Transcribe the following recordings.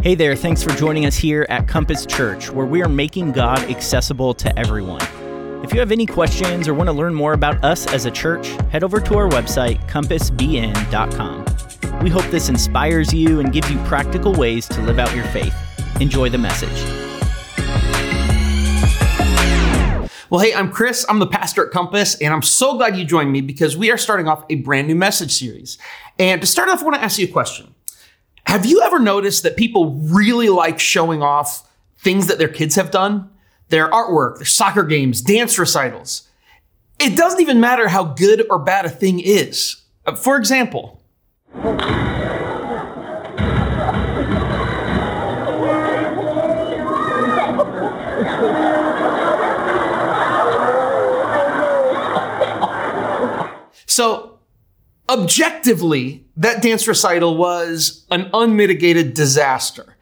Hey there, thanks for joining us here at Compass Church, where we are making God accessible to everyone. If you have any questions or want to learn more about us as a church, head over to our website, compassbn.com. We hope this inspires you and gives you practical ways to live out your faith. Enjoy the message. Well, hey, I'm Chris. I'm the pastor at Compass, and I'm so glad you joined me because we are starting off a brand new message series. And to start off, I want to ask you a question. Have you ever noticed that people really like showing off things that their kids have done? Their artwork, their soccer games, dance recitals. It doesn't even matter how good or bad a thing is. Uh, for example, so objectively, that dance recital was an unmitigated disaster.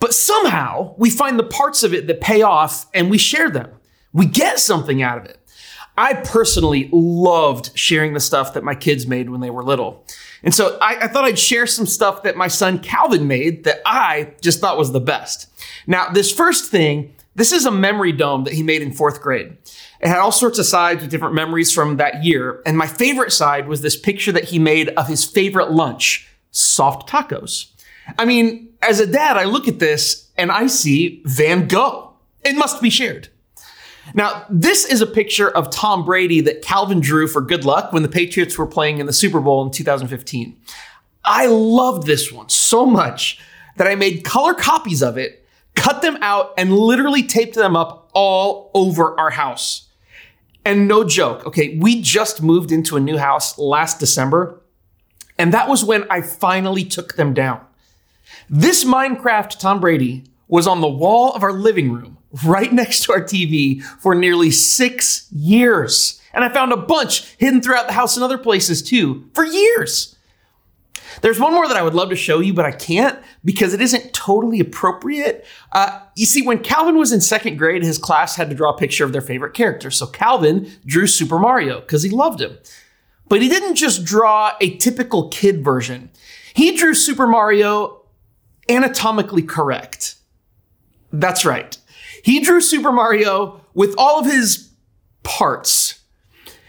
But somehow we find the parts of it that pay off and we share them. We get something out of it. I personally loved sharing the stuff that my kids made when they were little. And so I, I, thought I'd share some stuff that my son Calvin made that I just thought was the best. Now, this first thing, this is a memory dome that he made in fourth grade. It had all sorts of sides with different memories from that year. And my favorite side was this picture that he made of his favorite lunch, soft tacos. I mean, as a dad, I look at this and I see Van Gogh. It must be shared. Now, this is a picture of Tom Brady that Calvin drew for good luck when the Patriots were playing in the Super Bowl in 2015. I loved this one so much that I made color copies of it, cut them out, and literally taped them up all over our house. And no joke, okay, we just moved into a new house last December, and that was when I finally took them down. This Minecraft Tom Brady was on the wall of our living room right next to our TV for nearly six years. And I found a bunch hidden throughout the house and other places too for years. There's one more that I would love to show you, but I can't because it isn't totally appropriate. Uh, you see, when Calvin was in second grade, his class had to draw a picture of their favorite character. So Calvin drew Super Mario because he loved him. But he didn't just draw a typical kid version, he drew Super Mario anatomically correct. That's right. He drew Super Mario with all of his parts.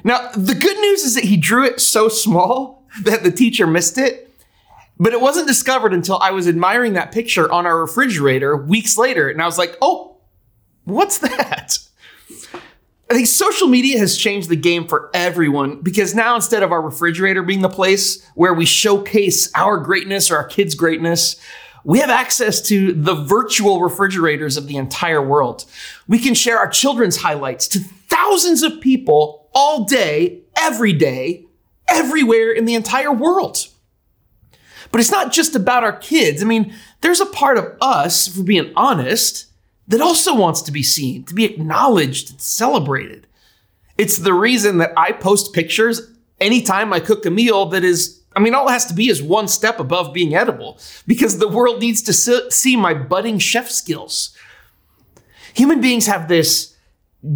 Now, the good news is that he drew it so small that the teacher missed it, but it wasn't discovered until I was admiring that picture on our refrigerator weeks later. And I was like, oh, what's that? I think social media has changed the game for everyone because now instead of our refrigerator being the place where we showcase our greatness or our kids' greatness, we have access to the virtual refrigerators of the entire world. We can share our children's highlights to thousands of people all day, every day, everywhere in the entire world. But it's not just about our kids. I mean, there's a part of us, we're being honest, that also wants to be seen, to be acknowledged and celebrated. It's the reason that I post pictures anytime I cook a meal that is I mean, all it has to be is one step above being edible because the world needs to see my budding chef skills. Human beings have this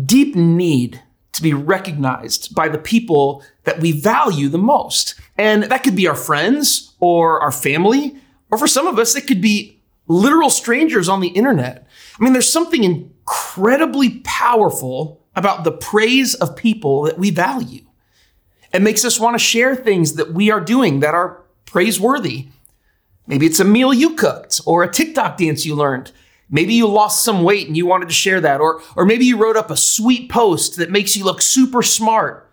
deep need to be recognized by the people that we value the most. And that could be our friends or our family, or for some of us, it could be literal strangers on the internet. I mean, there's something incredibly powerful about the praise of people that we value. It makes us want to share things that we are doing that are praiseworthy. Maybe it's a meal you cooked or a TikTok dance you learned. Maybe you lost some weight and you wanted to share that. Or, or maybe you wrote up a sweet post that makes you look super smart.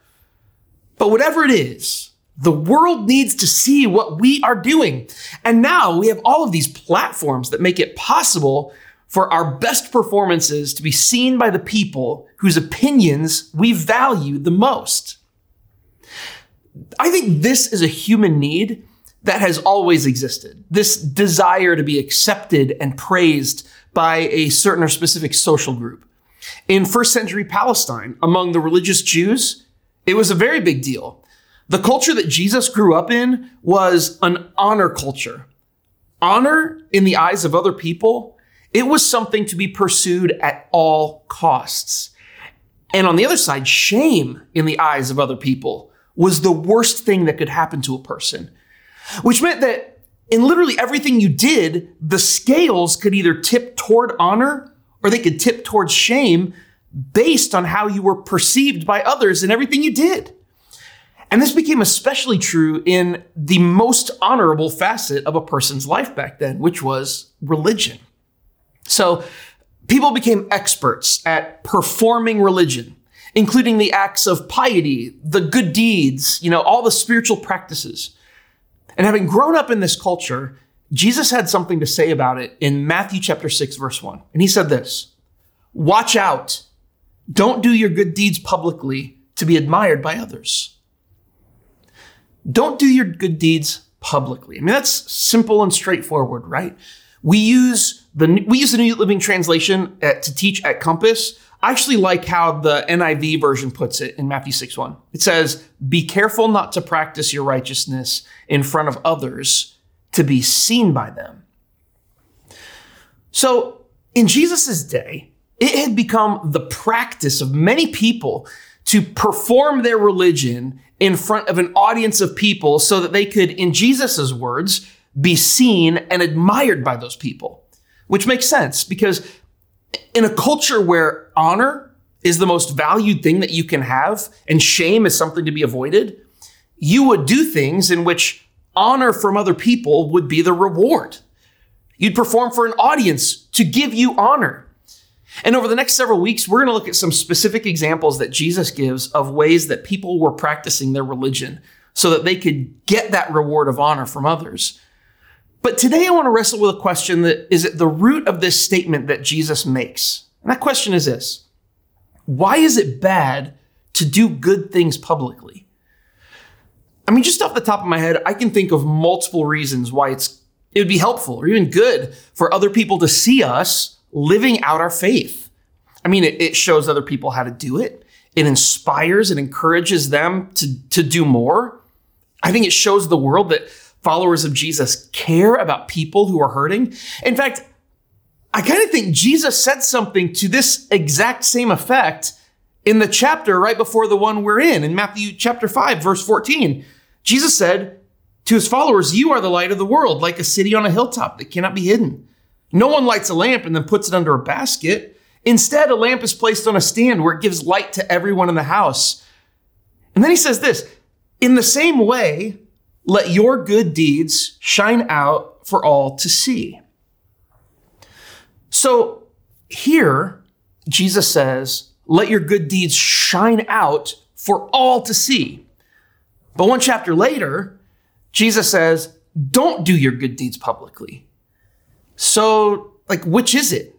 But whatever it is, the world needs to see what we are doing. And now we have all of these platforms that make it possible for our best performances to be seen by the people whose opinions we value the most. I think this is a human need that has always existed. This desire to be accepted and praised by a certain or specific social group. In first century Palestine, among the religious Jews, it was a very big deal. The culture that Jesus grew up in was an honor culture. Honor in the eyes of other people, it was something to be pursued at all costs. And on the other side, shame in the eyes of other people was the worst thing that could happen to a person, which meant that in literally everything you did, the scales could either tip toward honor or they could tip towards shame based on how you were perceived by others in everything you did. And this became especially true in the most honorable facet of a person's life back then, which was religion. So people became experts at performing religion, including the acts of piety, the good deeds, you know, all the spiritual practices. And having grown up in this culture, Jesus had something to say about it in Matthew chapter 6 verse 1. And he said this, "Watch out. Don't do your good deeds publicly to be admired by others." Don't do your good deeds publicly. I mean, that's simple and straightforward, right? We use the we use the New Living Translation at, to teach at Compass. I actually like how the NIV version puts it in Matthew 6 1. It says, Be careful not to practice your righteousness in front of others to be seen by them. So in Jesus' day, it had become the practice of many people to perform their religion in front of an audience of people so that they could, in Jesus' words, be seen and admired by those people. Which makes sense because in a culture where honor is the most valued thing that you can have and shame is something to be avoided, you would do things in which honor from other people would be the reward. You'd perform for an audience to give you honor. And over the next several weeks, we're going to look at some specific examples that Jesus gives of ways that people were practicing their religion so that they could get that reward of honor from others. But today I want to wrestle with a question that is at the root of this statement that Jesus makes. And that question is this Why is it bad to do good things publicly? I mean, just off the top of my head, I can think of multiple reasons why it's it would be helpful or even good for other people to see us living out our faith. I mean, it, it shows other people how to do it. It inspires and encourages them to, to do more. I think it shows the world that followers of Jesus care about people who are hurting. In fact, I kind of think Jesus said something to this exact same effect in the chapter right before the one we're in, in Matthew chapter 5, verse 14. Jesus said to his followers, You are the light of the world, like a city on a hilltop that cannot be hidden. No one lights a lamp and then puts it under a basket. Instead, a lamp is placed on a stand where it gives light to everyone in the house. And then he says this In the same way, let your good deeds shine out for all to see. So here, Jesus says, Let your good deeds shine out for all to see. But one chapter later, Jesus says, Don't do your good deeds publicly. So, like, which is it?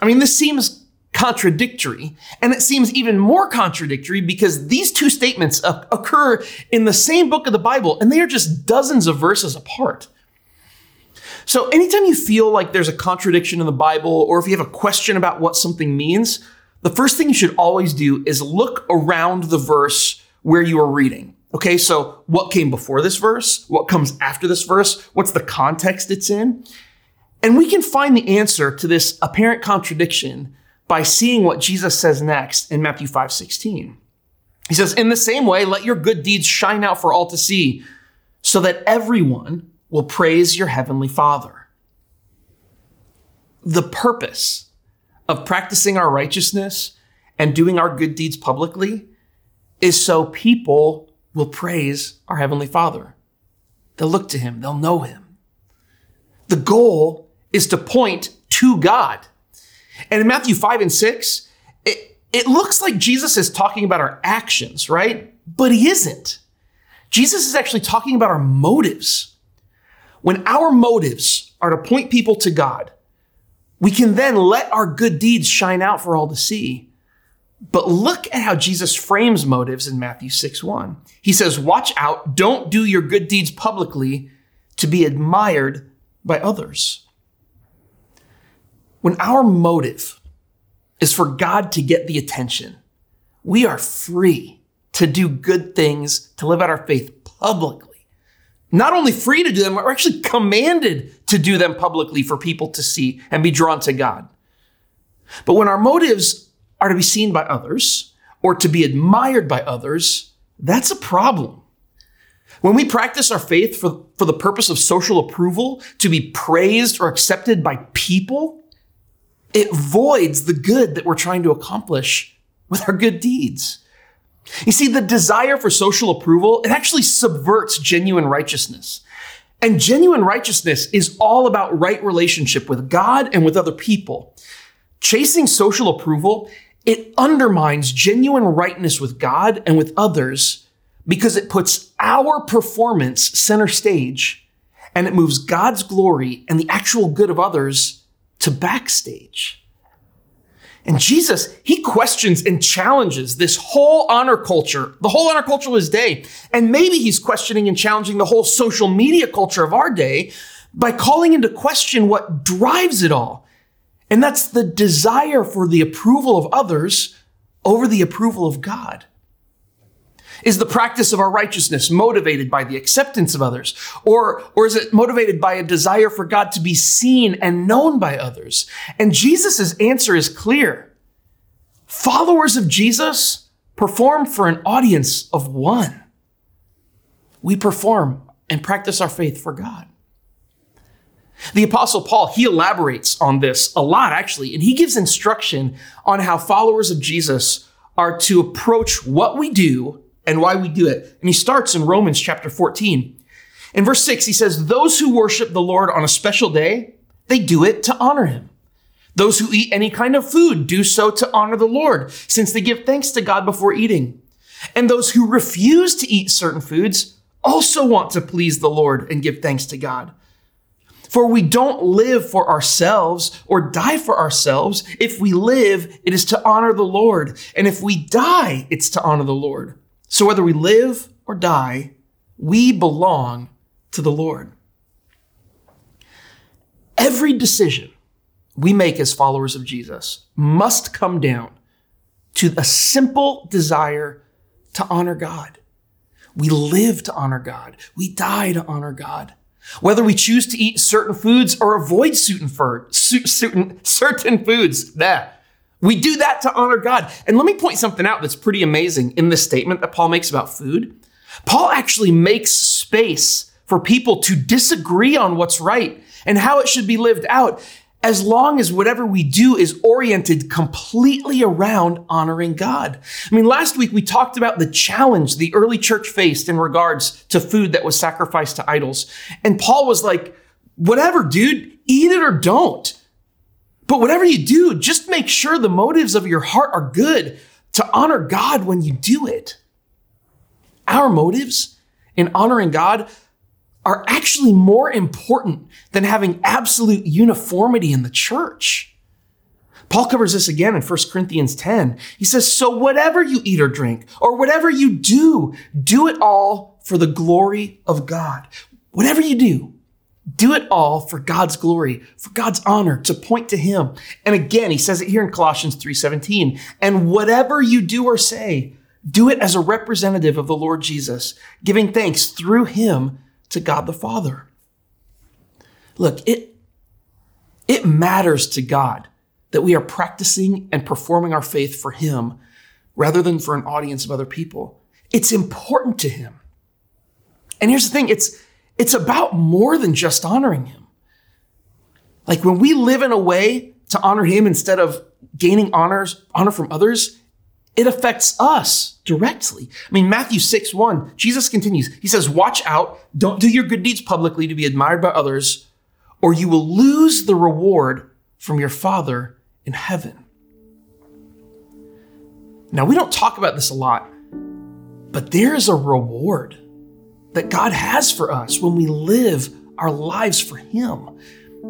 I mean, this seems contradictory, and it seems even more contradictory because these two statements occur in the same book of the Bible, and they are just dozens of verses apart. So, anytime you feel like there's a contradiction in the Bible, or if you have a question about what something means, the first thing you should always do is look around the verse where you are reading. Okay, so what came before this verse? What comes after this verse? What's the context it's in? And we can find the answer to this apparent contradiction by seeing what Jesus says next in Matthew 5 16. He says, In the same way, let your good deeds shine out for all to see, so that everyone will praise your heavenly Father. The purpose of practicing our righteousness and doing our good deeds publicly is so people will praise our Heavenly Father. They'll look to Him, they'll know Him. The goal is to point to God. And in Matthew 5 and 6, it, it looks like Jesus is talking about our actions, right? But he isn't. Jesus is actually talking about our motives. When our motives are to point people to God, we can then let our good deeds shine out for all to see. But look at how Jesus frames motives in Matthew 6 1. He says, Watch out, don't do your good deeds publicly to be admired by others. When our motive is for God to get the attention, we are free to do good things, to live out our faith publicly. Not only free to do them, we're actually commanded to do them publicly for people to see and be drawn to God. But when our motives are to be seen by others or to be admired by others, that's a problem. When we practice our faith for, for the purpose of social approval, to be praised or accepted by people, it voids the good that we're trying to accomplish with our good deeds. You see, the desire for social approval, it actually subverts genuine righteousness. And genuine righteousness is all about right relationship with God and with other people. Chasing social approval, it undermines genuine rightness with God and with others because it puts our performance center stage and it moves God's glory and the actual good of others to backstage. And Jesus, he questions and challenges this whole honor culture, the whole honor culture of his day. And maybe he's questioning and challenging the whole social media culture of our day by calling into question what drives it all. And that's the desire for the approval of others over the approval of God. Is the practice of our righteousness motivated by the acceptance of others? Or, or is it motivated by a desire for God to be seen and known by others? And Jesus' answer is clear. Followers of Jesus perform for an audience of one. We perform and practice our faith for God. The apostle Paul, he elaborates on this a lot actually, and he gives instruction on how followers of Jesus are to approach what we do and why we do it. And he starts in Romans chapter 14. In verse 6, he says, Those who worship the Lord on a special day, they do it to honor him. Those who eat any kind of food do so to honor the Lord, since they give thanks to God before eating. And those who refuse to eat certain foods also want to please the Lord and give thanks to God. For we don't live for ourselves or die for ourselves. If we live, it is to honor the Lord. And if we die, it's to honor the Lord. So whether we live or die, we belong to the Lord. Every decision we make as followers of Jesus must come down to a simple desire to honor God. We live to honor God. We die to honor God. Whether we choose to eat certain foods or avoid certain, foods, that we do that to honor God. And let me point something out that's pretty amazing in this statement that Paul makes about food. Paul actually makes space for people to disagree on what's right and how it should be lived out, as long as whatever we do is oriented completely around honoring God. I mean, last week we talked about the challenge the early church faced in regards to food that was sacrificed to idols. And Paul was like, whatever, dude, eat it or don't. But whatever you do, just make sure the motives of your heart are good to honor God when you do it. Our motives in honoring God are actually more important than having absolute uniformity in the church. Paul covers this again in 1 Corinthians 10. He says, So whatever you eat or drink, or whatever you do, do it all for the glory of God. Whatever you do, do it all for God's glory, for God's honor, to point to Him. And again, he says it here in Colossians 3:17. And whatever you do or say, do it as a representative of the Lord Jesus, giving thanks through Him to God the Father. Look, it, it matters to God that we are practicing and performing our faith for Him rather than for an audience of other people. It's important to Him. And here's the thing it's it's about more than just honoring him. Like when we live in a way to honor him instead of gaining honors, honor from others, it affects us directly. I mean, Matthew 6 1, Jesus continues. He says, Watch out, don't do your good deeds publicly to be admired by others, or you will lose the reward from your Father in heaven. Now, we don't talk about this a lot, but there is a reward that God has for us when we live our lives for Him.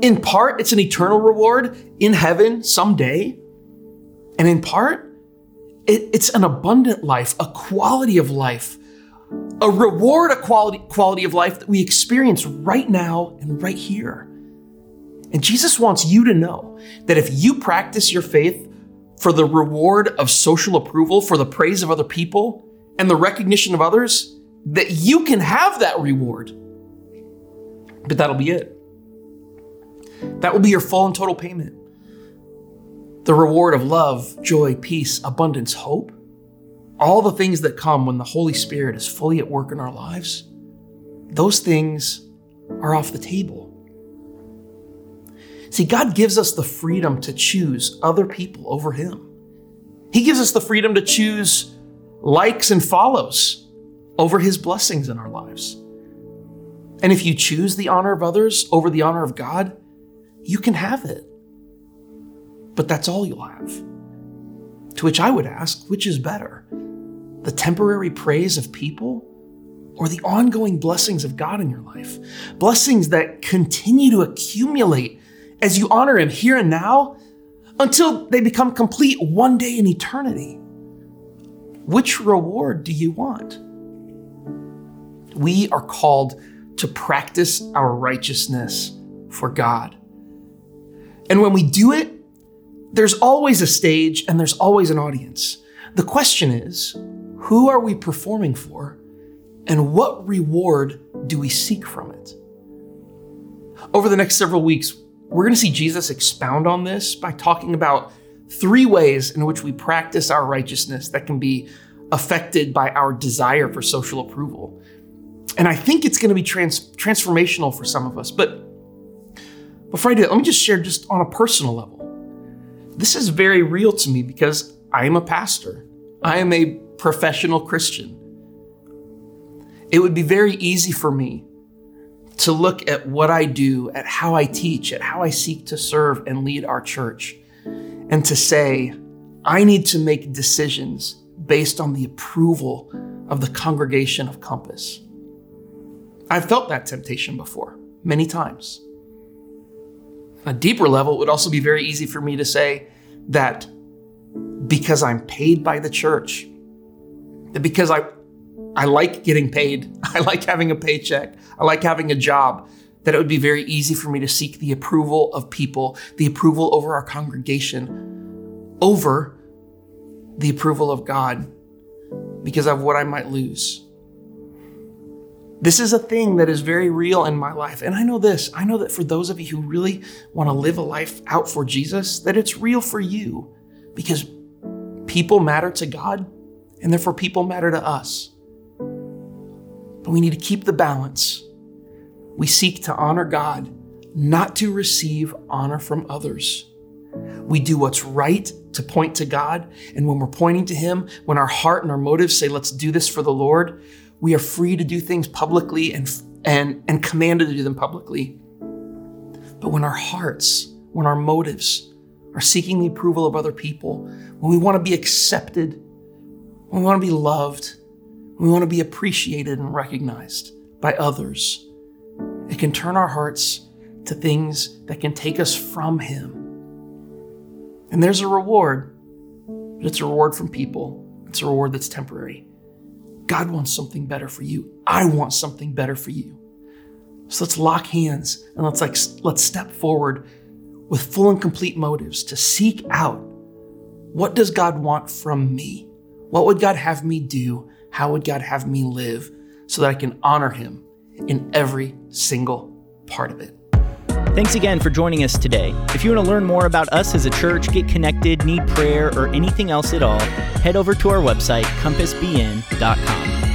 In part, it's an eternal reward in heaven someday. And in part, it, it's an abundant life, a quality of life, a reward, a quality, quality of life that we experience right now and right here. And Jesus wants you to know that if you practice your faith for the reward of social approval, for the praise of other people, and the recognition of others, that you can have that reward. But that'll be it. That will be your full and total payment. The reward of love, joy, peace, abundance, hope, all the things that come when the Holy Spirit is fully at work in our lives, those things are off the table. See, God gives us the freedom to choose other people over Him. He gives us the freedom to choose likes and follows over His blessings in our lives. And if you choose the honor of others over the honor of God, you can have it. But that's all you'll have. To which I would ask, which is better? The temporary praise of people or the ongoing blessings of God in your life? Blessings that continue to accumulate as you honor Him here and now until they become complete one day in eternity. Which reward do you want? We are called to practice our righteousness for God. And when we do it, there's always a stage and there's always an audience. The question is who are we performing for and what reward do we seek from it? Over the next several weeks, we're going to see Jesus expound on this by talking about three ways in which we practice our righteousness that can be affected by our desire for social approval. And I think it's going to be trans- transformational for some of us. But before I do that, let me just share just on a personal level. This is very real to me because I am a pastor, I am a professional Christian. It would be very easy for me to look at what I do, at how I teach, at how I seek to serve and lead our church, and to say, I need to make decisions based on the approval of the congregation of Compass. I've felt that temptation before, many times. On a deeper level, it would also be very easy for me to say that because I'm paid by the church, that because I I like getting paid. I like having a paycheck. I like having a job. That it would be very easy for me to seek the approval of people, the approval over our congregation, over the approval of God because of what I might lose. This is a thing that is very real in my life. And I know this I know that for those of you who really want to live a life out for Jesus, that it's real for you because people matter to God and therefore people matter to us. But we need to keep the balance. We seek to honor God, not to receive honor from others. We do what's right to point to God. And when we're pointing to Him, when our heart and our motives say, let's do this for the Lord, we are free to do things publicly and, and, and commanded to do them publicly. But when our hearts, when our motives are seeking the approval of other people, when we want to be accepted, when we want to be loved, we want to be appreciated and recognized by others. It can turn our hearts to things that can take us from Him. And there's a reward, but it's a reward from people. It's a reward that's temporary. God wants something better for you. I want something better for you. So let's lock hands and let's like let's step forward with full and complete motives to seek out what does God want from me? What would God have me do how would God have me live so that I can honor Him in every single part of it? Thanks again for joining us today. If you want to learn more about us as a church, get connected, need prayer, or anything else at all, head over to our website, compassbn.com.